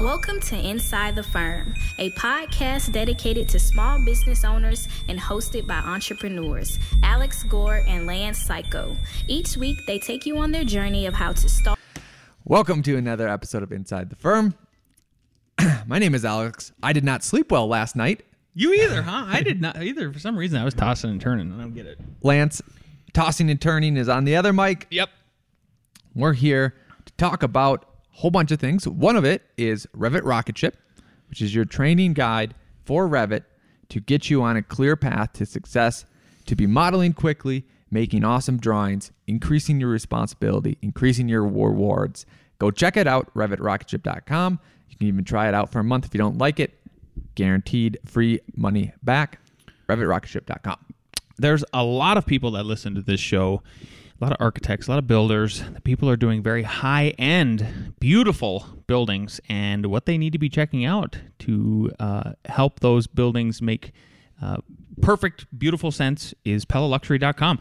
Welcome to Inside the Firm, a podcast dedicated to small business owners and hosted by entrepreneurs Alex Gore and Lance Cayko. Each week, they take you on their journey of how to start. Welcome to another episode of Inside the Firm. My name is Alex. I did not sleep well last night. You either, huh? I did not either. For some reason, I was tossing and turning. I don't get it. Lance, tossing and turning, is on the other mic. Yep. We're here to talk about a whole bunch of things. One of it is Revit Rocket Ship, which is your training guide for Revit to get you on a clear path to success, to be modeling quickly, making awesome drawings, increasing your responsibility, increasing your rewards. Go check it out, revitrocketship.com. You can even try it out for a month if you don't like it. Guaranteed free money back. revitrocketship.com. There's a lot of people that listen to this show. A lot of architects, a lot of builders. The people are doing very high end, beautiful buildings, and what they need to be checking out to uh, help those buildings make uh, perfect, beautiful sense is PellaLuxury.com.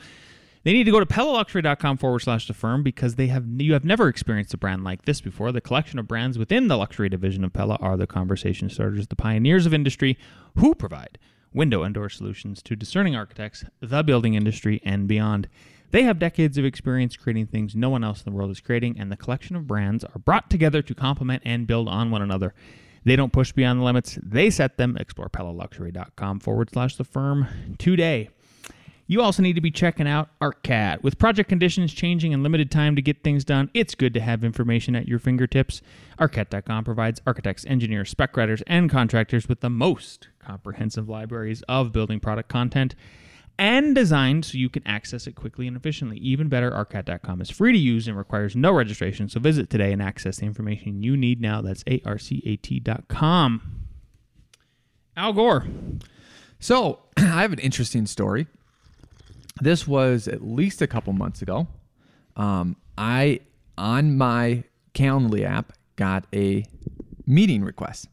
They need to go to PellaLuxury.com forward slash the firm because they have you have never experienced a brand like this before. The collection of brands within the luxury division of Pella are the conversation starters, the pioneers of industry who provide window and door solutions to discerning architects, the building industry, and beyond. They have decades of experience creating things no one else in the world is creating, and the collection of brands are brought together to complement and build on one another. They don't push beyond the limits, they set them. Explore PellaLuxury.com forward slash the firm today. You also need to be checking out ARCAT. With project conditions changing and limited time to get things done, it's good to have information at your fingertips. ARCAT.com provides architects, engineers, spec writers, and contractors with the most comprehensive libraries of building product content and designed so you can access it quickly and efficiently. Even better, ARCAT.com is free to use and requires no registration, so visit today and access the information you need now. That's arcat.com. Al Gore. So, I have an interesting story. This was at least a couple months ago. Um, I, on my Calendly app, got a meeting request.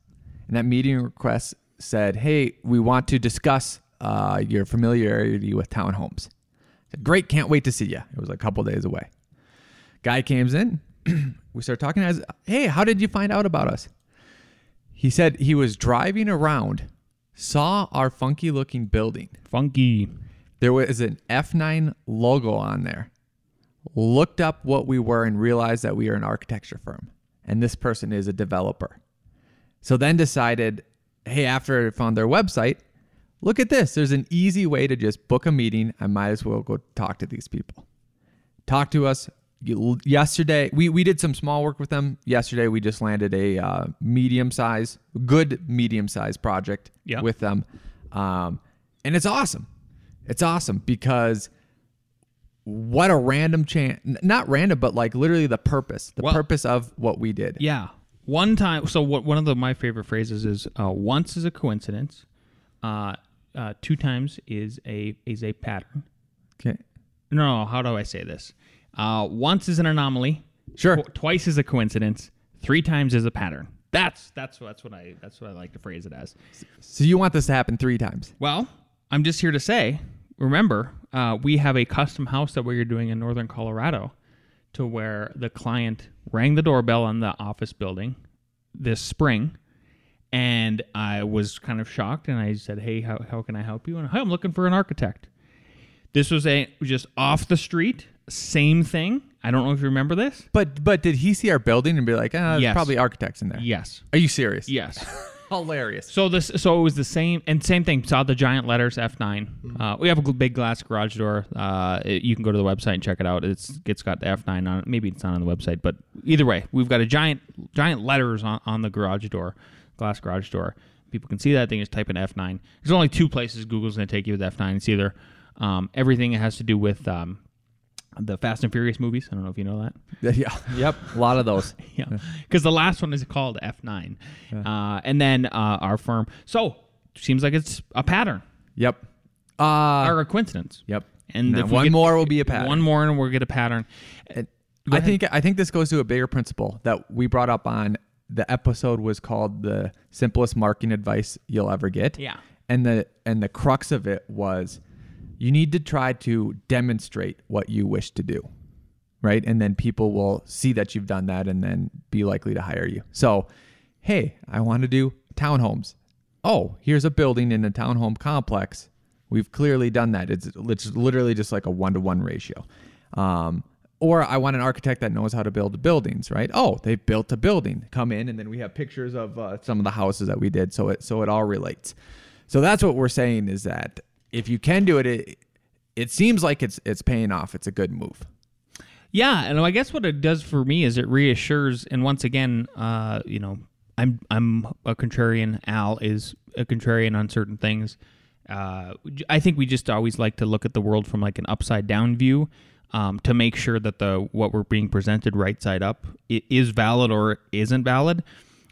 And that meeting request said, Hey, we want to discuss uh, your familiarity with townhomes. I said, Great, can't wait to see you. It was a couple days away. Guy comes in. we start talking. As, hey, how did you find out about us? He said he was driving around, saw our funky looking building. Funky. There was an F9 logo on there. Looked up what we were and realized that we are an architecture firm. And this person is a developer. So then decided, hey, after I found their website, look at this. There's an easy way to just book a meeting. I might as well go talk to these people. Talk to us. Yesterday, we, we did some small work with them. Yesterday, we just landed a uh, medium size, good medium size project Yeah. with them. Um, and it's awesome. It's awesome because what a random chance, not random, but like literally the purpose, the Well- purpose of what we did. Yeah. One time, so what? One of the my favorite phrases is uh, once is a coincidence, uh, uh, two times is a is a pattern. Okay. No, no, how do I say this? Uh, once is an anomaly. Sure. Tw- twice is a coincidence. Three times is a pattern. That's that's that's what I that's what I like to phrase it as. So you want this to happen three times? Well, I'm just here to say, remember, uh, we have a custom house that we're doing in northern Colorado to where the client rang the doorbell on the office building this spring. And I was kind of shocked and I said, Hey, how, how can I help you? And hey, I'm looking for an architect. This was a just off the street, same thing. I don't know if you remember this. But but did he see our building and be like, ah, there's Yes. probably architects in there? Yes. Are you serious? Yes. Hilarious. So this, so it was the same and same thing. Saw the giant letters F9. Uh, we have a big glass garage door. Uh, it- you can go to the website and check it out. It's it's got the F9 on it. Maybe it's not on the website, but either way, we've got a giant giant letters on, on the garage door, glass garage door. People can see that thing. Just type in F9. There's only two places Google's going to take you with F9. It's either um, everything that has to do with um, the Fast and Furious movies. I don't know if you know that. Yeah. Yep. A lot of those. Yeah, because the last one is called F9, uh, and then uh, our firm. So seems like it's a pattern Yep. Uh, or a coincidence. yep. And Now, if one get- more will be a pattern. One more, and we'll get a pattern. And I ahead. think I think this goes to a bigger principle that we brought up on the episode was called the simplest marketing advice you'll ever get. Yeah. And the and the crux of it was you need to try to demonstrate what you wish to do. Right? And then people will see that you've done that and then be likely to hire you. So hey, I want to do townhomes. Oh, here's a building in a townhome complex. We've clearly done that. It's, it's literally just like a one to one ratio. Um, or I want an architect that knows how to build buildings, right? Oh, they built a building. Come in, and then we have pictures of uh, some of the houses that we did, so it so it all relates. So that's what we're saying is that if you can do it, it it seems like it's it's paying off. It's a good move. Yeah, and I guess what it does for me is it reassures. And once again, uh, you know, I'm I'm a contrarian. Al is a contrarian on certain things. Uh, I think we just always like to look at the world from like an upside down view um, to make sure that the what we're being presented right side up is valid or isn't valid.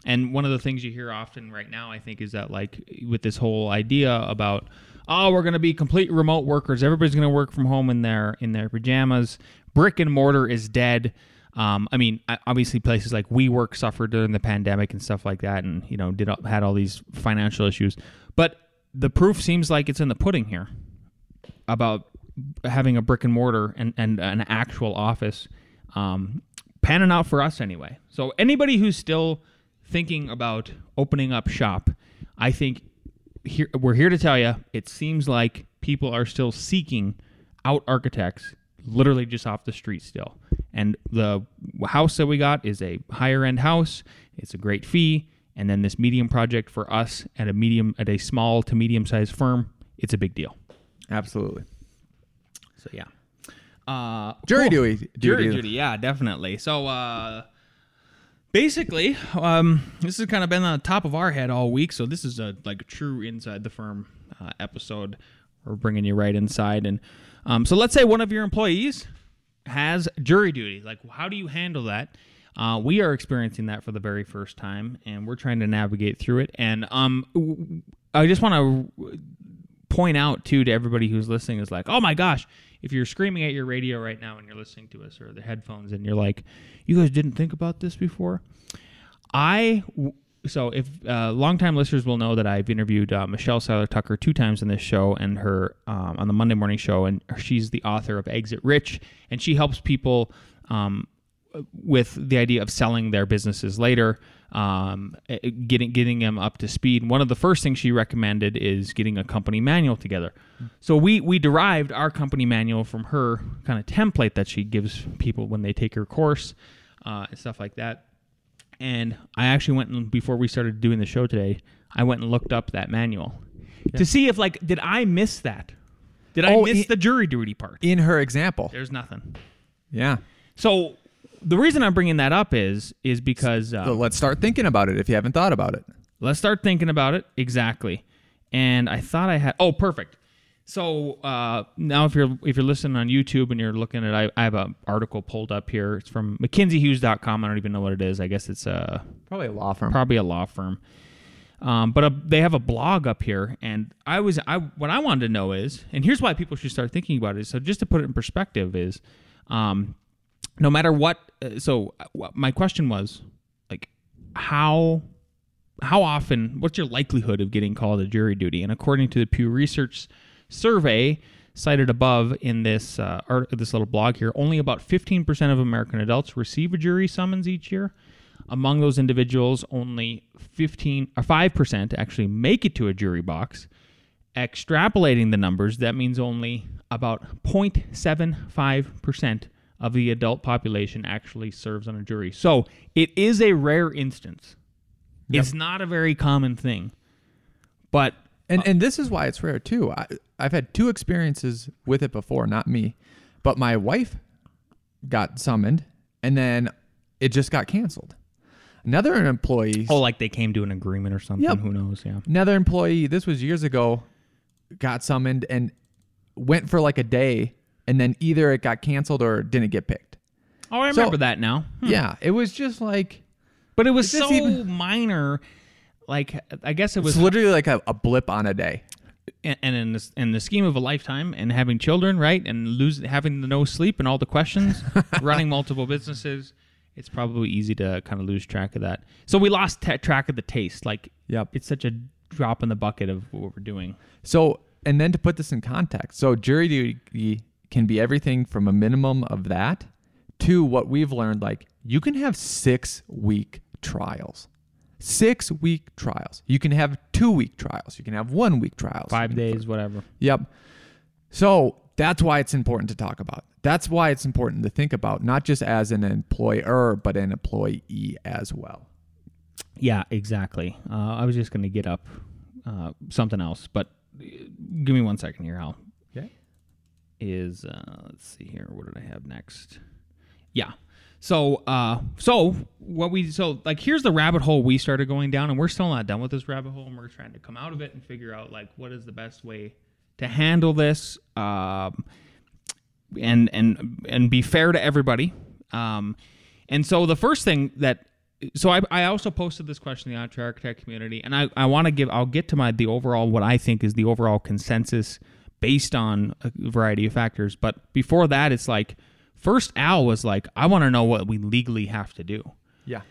And one of the things you hear often right now, I think, is that like with this whole idea about oh, we're going to be complete remote workers. Everybody's going to work from home in their in their pajamas. Brick and mortar is dead. Um, I mean, obviously, places like WeWork suffered during the pandemic and stuff like that, and you know, did had all these financial issues. But the proof seems like it's in the pudding here about having a brick and mortar and, and an actual office um, panning out for us anyway. So anybody who's still thinking about opening up shop, I think here, we're here to tell you it seems like people are still seeking out architects literally just off the street still. And the house that we got is a higher end house. It's a great fee. And then this medium project for us at a medium at a small to medium sized firm, it's a big deal. Absolutely. So yeah. Uh, jury cool. duty. Jury duty. Yeah, definitely. So uh, basically, um, this has kind of been on the top of our head all week. So this is a like a true inside the firm uh, episode. We're bringing you right inside, and um, so let's say one of your employees has jury duty. Like, how do you handle that? Uh, we are experiencing that for the very first time, and we're trying to navigate through it. And um, I just want to point out too to everybody who's listening is like, oh my gosh, if you're screaming at your radio right now and you're listening to us or the headphones and you're like, you guys didn't think about this before. I so if uh, longtime listeners will know that I've interviewed uh, Michelle Seiler Tucker two times in this show and her um, on the Monday morning show, and she's the author of Exit Rich, and she helps people um, with the idea of selling their businesses later, um, eh, getting getting them up to speed. One of the first things she recommended is getting a company manual together. So we we derived our company manual from her kind of template that she gives people when they take her course uh, and stuff like that. And I actually went and before we started doing the show today, I went and looked up that manual yeah. to see if like did I miss that? Did I oh, miss in, the jury duty part? In her example. There's nothing. Yeah. So the reason I'm bringing that up is is because uh, so let's start thinking about it if you haven't thought about it. Let's start thinking about it exactly. And I thought I had. Oh, perfect. So uh, now, if you're if you're listening on YouTube and you're looking at, I, I have an article pulled up here. It's from McKinseyHughes.com. I don't even know what it is. I guess it's a probably a law firm. Probably a law firm. Um, but a, they have a blog up here, and I was I what I wanted to know is, and here's why people should start thinking about it. So just to put it in perspective, is um, no matter what. Uh, so uh, my question was like, how how often? What's your likelihood of getting called to jury duty? And according to the Pew Research survey cited above in this uh, art, this little blog here, only about 15% of American adults receive a jury summons each year. Among those individuals, only 15 or 5% actually make it to a jury box. Extrapolating the numbers, that means only about 0.75% of the adult population actually serves on a jury. So it is a rare instance. Yep. It's not a very common thing. But and uh, and this is why it's rare too. I, I've had two experiences with it before, not me, but my wife got summoned, and then it just got canceled. Another employee. Oh, like they came to an agreement or something. Yep. Who knows? Yeah. Another employee. This was years ago. Got summoned and went for like a day, and then either it got canceled or didn't get picked. Oh, I remember so, that now. Hmm. Yeah, it was just like. But it was so even, minor like I guess it was it's literally like a, a blip on a day. And, and in the in the scheme of a lifetime, and having children, right, and lose having the no sleep and all the questions, running multiple businesses, it's probably easy to kind of lose track of that. So we lost t- track of the taste. Like, yep, it's such a drop in the bucket of what we're doing. So, and then to put this in context, so jury duty can be everything from a minimum of that to what we've learned. Like, you can have six week trials Six week trials. You can have two week trials. You can have one week trials. Five days, whatever. Yep. So that's why it's important to talk about. That's why it's important to think about, not just as an employer, but an employee as well. Yeah, exactly. Uh, I was just going to get up uh, something else, but uh, give me one second here. I'll. Is uh, let's see here. What did I have next? Yeah. So uh so what we so like here's the rabbit hole we started going down and we're still not done with this rabbit hole and we're trying to come out of it and figure out like what is the best way to handle this um and and and be fair to everybody. Um and so the first thing that so I, I also posted this question in the EntreArchitect community, and I, I want to give I'll get to my the overall what I think is the overall consensus based on a variety of factors. But before that, it's like first Al was like, I want to know what we legally have to do. Yeah.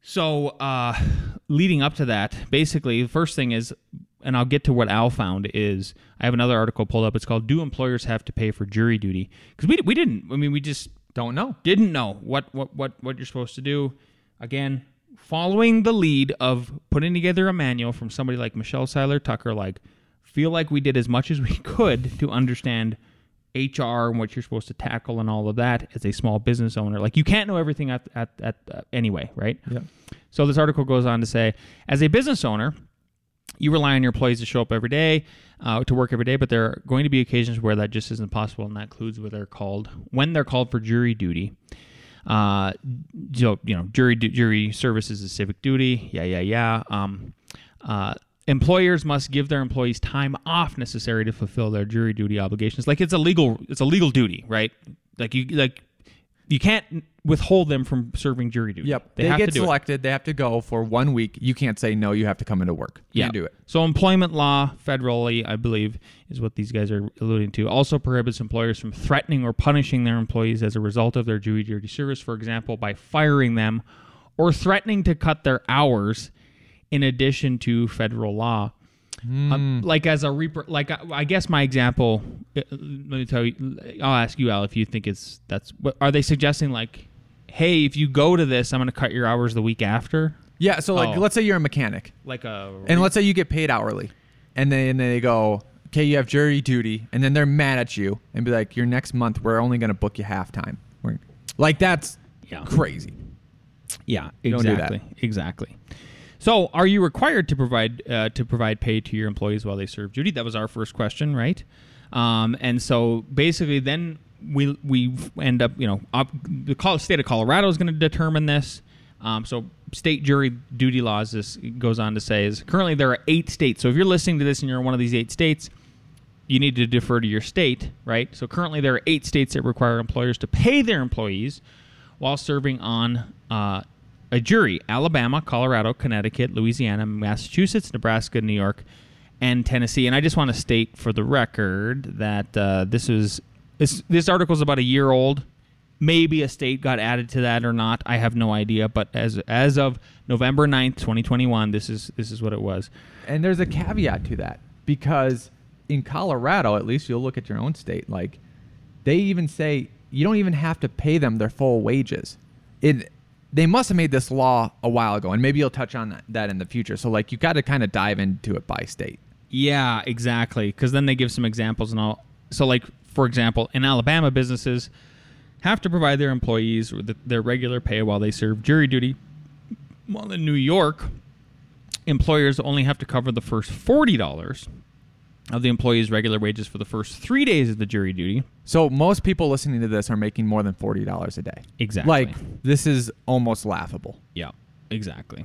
So uh, leading up to that, basically the first thing is, and I'll get to what Al found is I have another article pulled up. It's called "Do Employers Have to Pay for Jury Duty?" Because we we didn't. I mean, we just Don't know. didn't know what what what what you're supposed to do. Again, following the lead of putting together a manual from somebody like Michelle Seiler Tucker, like feel like we did as much as we could to understand HR and what you're supposed to tackle and all of that as a small business owner. Like you can't know everything at at, at uh, anyway, right? Yeah. So this article goes on to say, as a business owner, you rely on your employees to show up every day, uh, to work every day, but there are going to be occasions where that just isn't possible, and that includes where they're called when they're called for jury duty. Uh, so you know, jury jury services is civic duty. Yeah, yeah, yeah. Um, uh, employers must give their employees time off necessary to fulfill their jury duty obligations. Like it's a legal, it's a legal duty, right? Like you, like you can't withhold them from serving jury duty. Yep. they, They, have get to do it. selected. They have to go for one week. You can't say no. You have to come into work. You Can't do it. So employment law, federally, I believe, is what these guys are alluding to. Also prohibits employers from threatening or punishing their employees as a result of their jury duty service, for example, by firing them or threatening to cut their hours. In addition to federal law, Um, like as a reaper, like I, I guess my example. uh, Let me tell you. I'll ask you, Al, if you think it's that's. What, are they suggesting like, hey, if you go to this, I'm going to cut your hours the week after, Yeah. So like, Oh. let's say you're a mechanic, like a and let's say you get paid hourly, and then they go, okay, you have jury duty, and then they're mad at you and be like, your next month we're only going to book you half time. Like that's Yeah. crazy. Yeah, exactly, exactly. So, are you required to provide uh, to provide pay to your employees while they serve duty? That was our first question, right? Um, and so, basically, then we we end up, you know, up, the state of Colorado is going to determine this. Um, so, state jury duty laws. This goes on to say is currently there are eight states. So, if you're listening to this and you're in one of these eight states, you need to defer to your state, right? So currently there are eight states that require employers to pay their employees while serving on uh, a jury: Alabama, Colorado, Connecticut, Louisiana, Massachusetts, Nebraska, New York, and Tennessee. And I just want to state for the record that uh, this is this this article is about a year old. Maybe a state got added to that or not. I have no idea. But as as of November 9th, 2021, this is this is what it was. And there's a caveat to that because in Colorado, at least you'll look at your own state, like they even say you don't even have to pay them their full wages. It they must have made this law a while ago, and maybe you'll touch on that, that in the future. So like you got to kind of dive into it by state. Yeah, exactly. Because then they give some examples and all. So, like for example, in Alabama, businesses have to provide their employees with their regular pay while they serve jury duty. While in New York, employers only have to cover the first forty dollars of the employee's regular wages for the first three days of the jury duty. So most people listening to this are making more than forty dollars a day. Exactly. Like this is almost laughable. Yeah, exactly.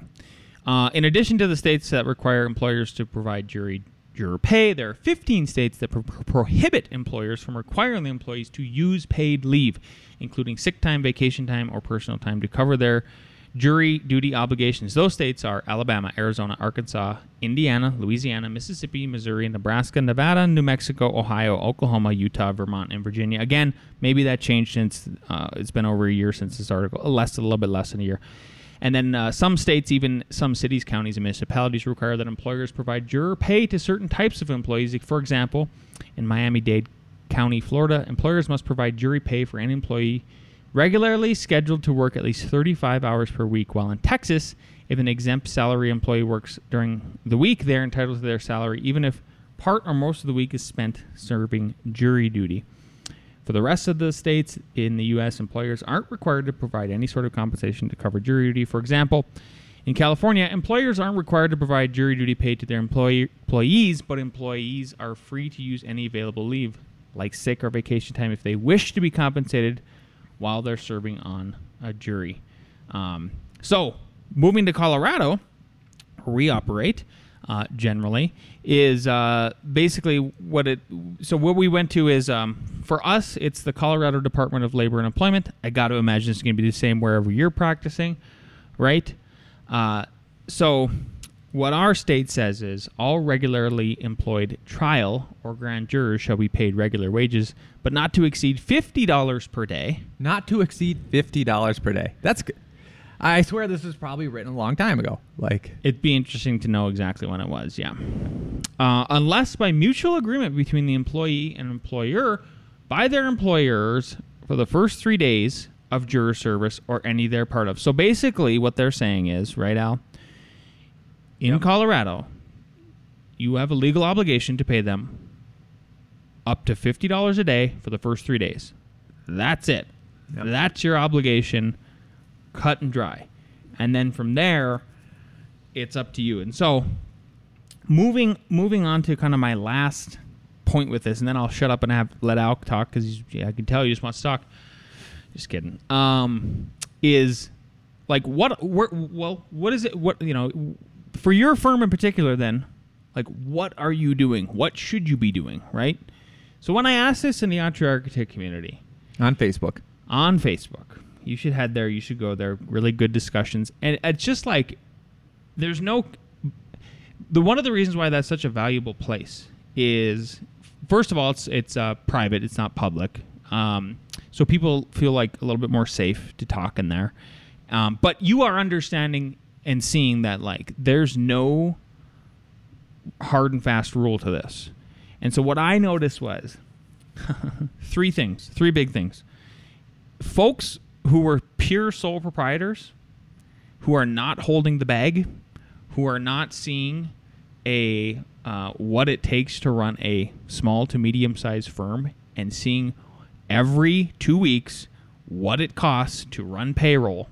Uh, in addition to the states that require employers to provide jury juror pay, there are 15 states that pro- prohibit employers from requiring the employees to use paid leave, including sick time, vacation time, or personal time to cover their jury duty obligations. Those states are Alabama, Arizona, Arkansas, Indiana, Louisiana, Mississippi, Missouri, Nebraska, Nevada, New Mexico, Ohio, Oklahoma, Utah, Vermont, and Virginia. Again, maybe that changed since uh, it's been over a year since this article, uh, less a little bit less than a year. And then uh, some states, even some cities, counties, and municipalities require that employers provide juror pay to certain types of employees. For example, in Miami Dade County, Florida, employers must provide jury pay for any employee regularly scheduled to work at least 35 hours per week, while in Texas, if an exempt salary employee works during the week, they're entitled to their salary, even if part or most of the week is spent serving jury duty. For the rest of the states in the U.S., employers aren't required to provide any sort of compensation to cover jury duty. For example, in California, employers aren't required to provide jury duty paid to their employee, employees, but employees are free to use any available leave, like sick or vacation time, if they wish to be compensated while they're serving on a jury. Um, so, moving to Colorado, where we operate uh, generally, is uh, basically what it. So, what we went to is um, for us, it's the Colorado Department of Labor and Employment. I got to imagine it's going to be the same wherever you're practicing, right? Uh, so, what our state says is all regularly employed trial or grand jurors shall be paid regular wages, but not to exceed $50 per day. Not to exceed fifty dollars per day. That's good. I swear this was probably written a long time ago. Like It'd be interesting to know exactly when it was, yeah. Uh, unless by mutual agreement between the employee and employer by their employers for the first three days of juror service or any they're part of. So basically, what they're saying is, right, Al? In Yep. Colorado, you have a legal obligation to pay them up to $50 a day for the first three days. That's it. Yep. That's your obligation, cut and dry. And then from there, it's up to you. And so, moving moving on to kind of my last point with this, and then I'll shut up and have let Al talk because yeah, I can tell you just wants to talk. Just kidding. Um, is like what? Where, well, what is it? What you know, for your firm in particular? Then, like, what are you doing? What should you be doing? Right. So when I asked this in the EntreArchitect community on Facebook. on Facebook, you should head there. You should go there. Really good discussions, and it's just like there's no. The one of the reasons why that's such a valuable place is, first of all, it's it's uh, private. It's not public, um, so people feel like a little bit more safe to talk in there. Um, but you are understanding and seeing that like there's no hard and fast rule to this. And so what I noticed was three things, three big things. Folks who were pure sole proprietors, who are not holding the bag, who are not seeing a uh, what it takes to run a small to medium sized firm and seeing every two weeks what it costs to run payroll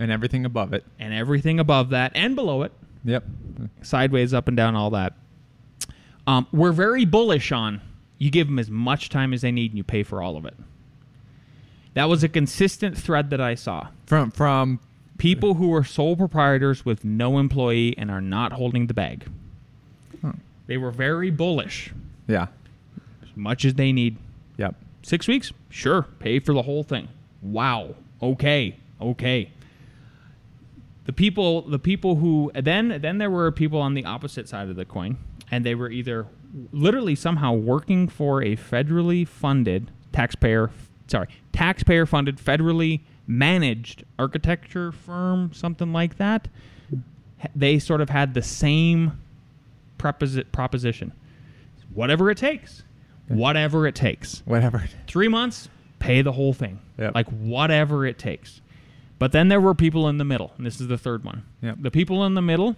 And everything above it. and everything above that and below it Yep. sideways, up and down, all that. Um, we're very bullish on you give them as much time as they need and you pay for all of it. That was a consistent thread that I saw. From from People who are sole proprietors with no employee and are not holding the bag. Huh. They were very bullish. yeah. As much as they need. Yep. Six weeks? Sure. Pay for the whole thing. Wow. Okay. Okay. The people the people who then then there were people on the opposite side of the coin and they were either literally somehow working for a federally funded taxpayer sorry, taxpayer funded federally managed architecture firm something like that. They sort of had the same proposition. Whatever it takes. Whatever it takes Whatever. three months, pay the whole thing. Yep. Like whatever it takes. But then there were people in the middle, and this is the third one. Yep. The people in the middle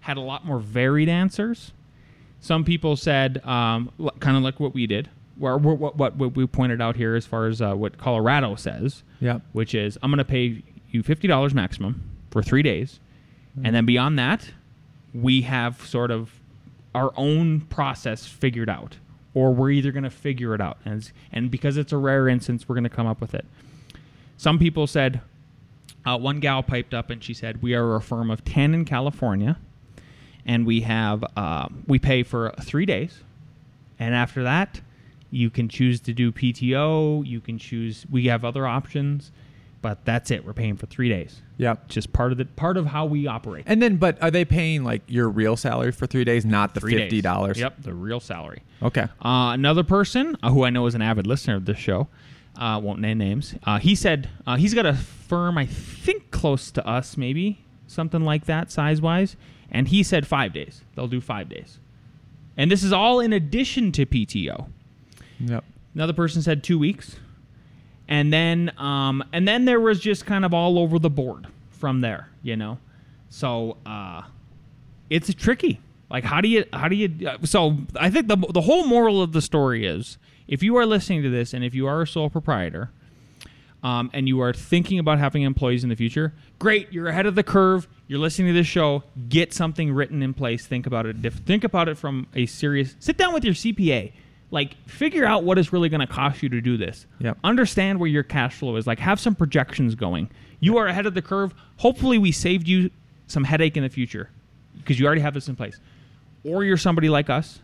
had a lot more varied answers. Some people said, um, kind of like what we did, where what, what, what, we pointed out here as far as uh, what Colorado says, Yep. which is I'm going to pay you $50 maximum for three days. And then beyond that, we have sort of our own process figured out, or we're either going to figure it out. And, and because it's a rare instance, we're going to come up with it. Some people said, uh, one gal piped up and she said, We are a firm of 10 in California, and we have, uh, we pay for three days. And after that, you can choose to do PTO, you can choose, we have other options, but that's it. We're paying for three days. Yep. Just part of the part of how we operate. And then, but are they paying like your real salary for three days, not the Three fifty dollars? Yep, the real salary. Okay. Uh, another person uh, who I know is an avid listener of this show, uh, won't name names. Uh, he said uh, he's got a firm, I think close to us, maybe something like that, size wise. And he said five days. They'll do five days. And this is all in addition to PTO. Yep. Another person said two weeks. and then um, and then there was just kind of all over the board from there, you know. So uh, it's tricky. Like, how do you how do you? Uh, so I think the the whole moral of the story is if you are listening to this and if you are a sole proprietor. Um, and you are thinking about having employees in the future, great. You're ahead of the curve. You're listening to this show. Get something written in place. Think about it. Think about it from a serious. Sit down with your CPA. Like, figure out what is really going to cost you to do this. Yep. Understand where your cash flow is. Like, have some projections going. You are ahead of the curve. Hopefully, we saved you some headache in the future because you already have this in place. Or you're somebody like us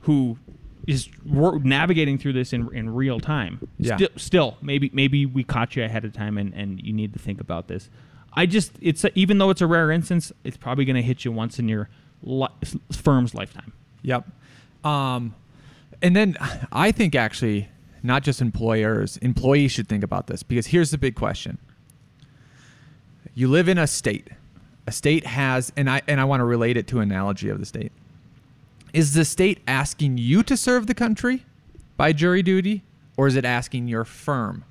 who is wor- navigating through this in, in real time. Yeah. Still, still, maybe maybe we caught you ahead of time and, and you need to think about this. I just it's a, even though it's a rare instance, it's probably going to hit you once in your li- firm's lifetime. Yep. Um, and then I think actually, not just employers, employees should think about this because here's the big question. You live in a state. A state has, and I and I want to relate it to an analogy of the state. Is the state asking you to serve the country by jury duty, or is it asking your firm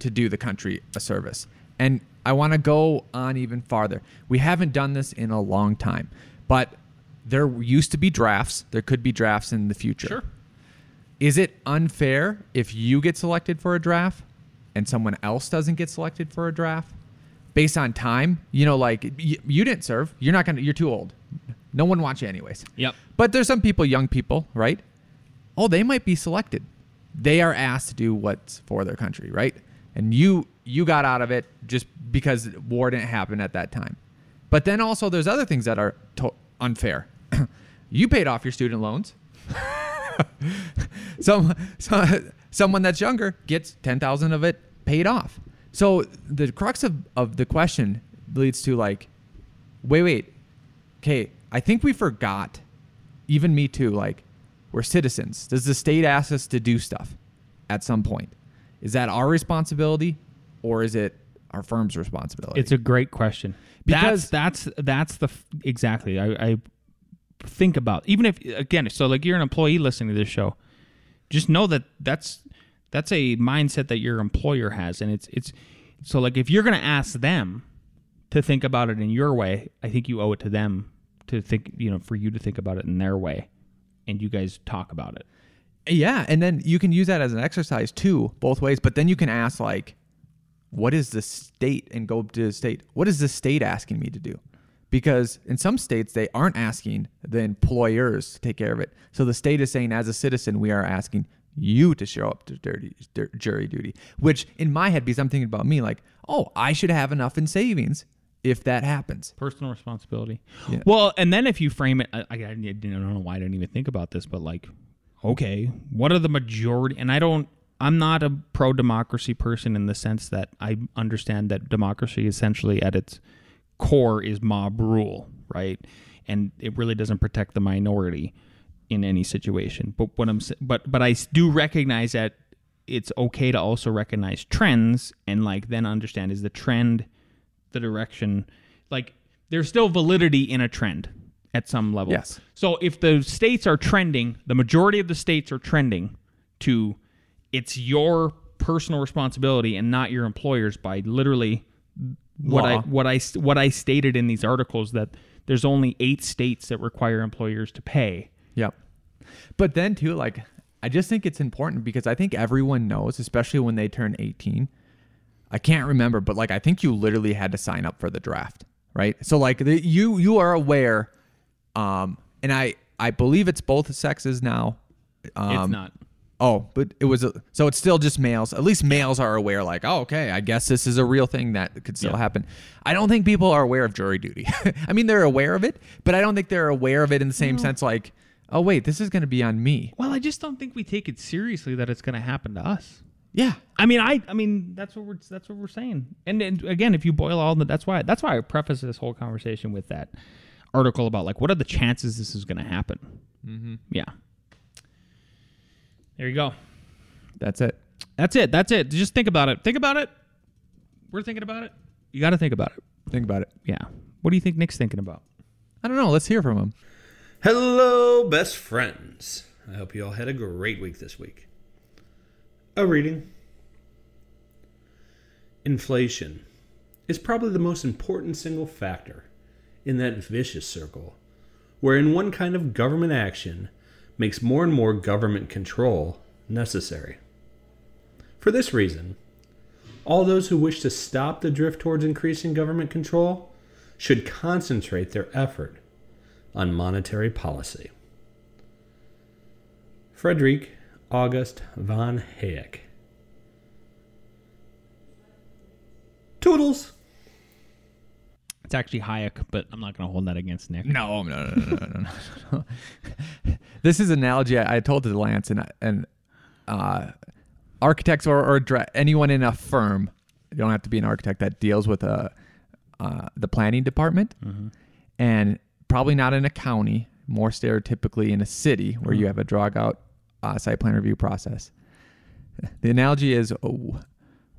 to do the country a service? And I want to go on even farther. We haven't done this in a long time, but there used to be drafts. There could be drafts in the future. Sure. Is it unfair if you get selected for a draft and someone else doesn't get selected for a draft based on time? You know, like y- you didn't serve. You're not gonna. You're too old. No one wants you anyways. Yep. But there's some people, young people, right? Oh, they might be selected. They are asked to do what's for their country, right? And you you got out of it just because war didn't happen at that time. But then also there's other things that are to- unfair. you paid off your student loans. Some, some someone that's younger gets 10,000 of it paid off. So the crux of, of the question leads to like wait, wait. Okay, I think we forgot even me too like we're citizens. Does the state ask us to do stuff at some point? Is that our responsibility or is it our firm's responsibility? It's a great question. Because- that's that's that's the f- exactly. I, I think about even if again, so like you're an employee listening to this show, just know that that's that's a mindset that your employer has, and it's it's so like if you're gonna ask them to think about it in your way, I think you owe it to them to think you know for you to think about it in their way, and you guys talk about it. Yeah, and then you can use that as an exercise too, both ways. But then you can ask like, what is the state, and go to the state. What is the state asking me to do? Because in some states they aren't asking the employers to take care of it. So the state is saying, as a citizen, we are asking you to show up to dirty, dir- jury duty. Which in my head, because I'm thinking about me, like, oh, I should have enough in savings if that happens. personal responsibility. Yeah. Well, and then if you frame it, I, I, I don't know why I didn't even think about this, but like, okay, what are the majority? And I don't, I'm not a pro democracy person in the sense that I understand that democracy essentially at its core is mob rule, right? And it really doesn't protect the minority in any situation. But what I'm, but but I do recognize that it's okay to also recognize trends and like then understand is the trend the direction like there's still validity in a trend at some level Yes. so if the states are trending the majority of the states are trending to it's your personal responsibility and not your employer's by literally what I what I what I stated in these articles that there's only 8 states that require employers to pay Yep. But then too, like I just think it's important because I think everyone knows, especially when they turn 18. I can't remember, but like I think you literally had to sign up for the draft, right? So like the, you you are aware, um, and I I believe it's both sexes now. Um, it's not Oh, but it was a, so it's still just males. At least males are aware, like, oh, okay, I guess this is a real thing that could still Yeah. happen. I don't think people are aware of jury duty. I mean, they're aware of it, but I don't think they're aware of it in the same sense, like, oh, wait, this is going to be on me. well I just don't think we take it seriously that it's going to happen to us Yeah, I mean, I, I mean, that's what we're, that's what we're saying. And, and again, if you boil all the, that's why, that's why I preface this whole conversation with that article about like, what are the chances this is going to happen? Mm-hmm. Yeah. There you go. that's it. That's it. That's it. Just think about it. Think about it. We're thinking about it. You got to think about it. Think about it. Yeah. What do you think Nick's thinking about? I don't know. Let's hear from him. Hello, best friends. I hope you all had a great week this week. A reading, inflation is probably the most important single factor in that vicious circle, wherein one kind of government action makes more and more government control necessary. For this reason, all those who wish to stop the drift towards increasing government control should concentrate their effort on monetary policy. Frederick August von Hayek. Toodles. It's actually Hayek, but I'm not going to hold that against Nick. No, no, no, no, no, no, no. this is an analogy I, I told to Lance and and uh, architects or, or dra- anyone in a firm. You don't have to be an architect that deals with a uh, the planning department, and probably not in a county. More stereotypically in a city where you have a drag out uh, site plan review process. The analogy is, oh,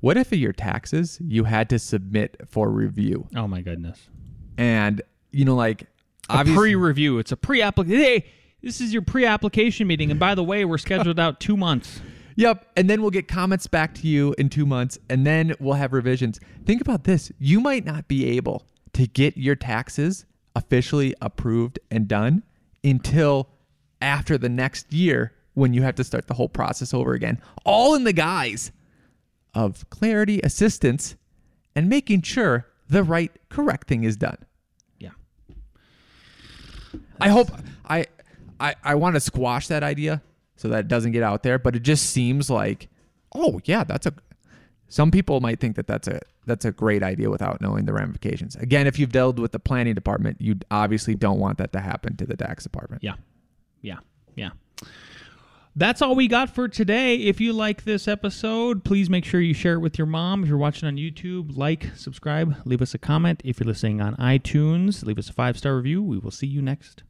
what if your taxes you had to submit for review, Oh my goodness. and you know, like A pre-review. It's a pre-application. Hey, this is your pre-application meeting, and by the way, we're scheduled out two months. Yep. And then we'll get comments back to you in two months, and then we'll have revisions. Think about this you might not be able to get your taxes officially approved and done until after the next year when you have to start the whole process over again, all in the guise of clarity, assistance, and making sure the right, correct thing is done. Yeah. I hope I I I want to squash that idea so that it doesn't get out there, but it just seems like oh yeah, that's a some people might think that that's a that's a great idea without knowing the ramifications. Again, if you've dealt with the planning department, you obviously don't want that to happen to the tax department. Yeah. Yeah. Yeah. That's all we got for today. If you like this episode, please make sure you share it with your mom. If you're watching on YouTube, like, subscribe, leave us a comment. If you're listening on iTunes, leave us a five star review. We will see you next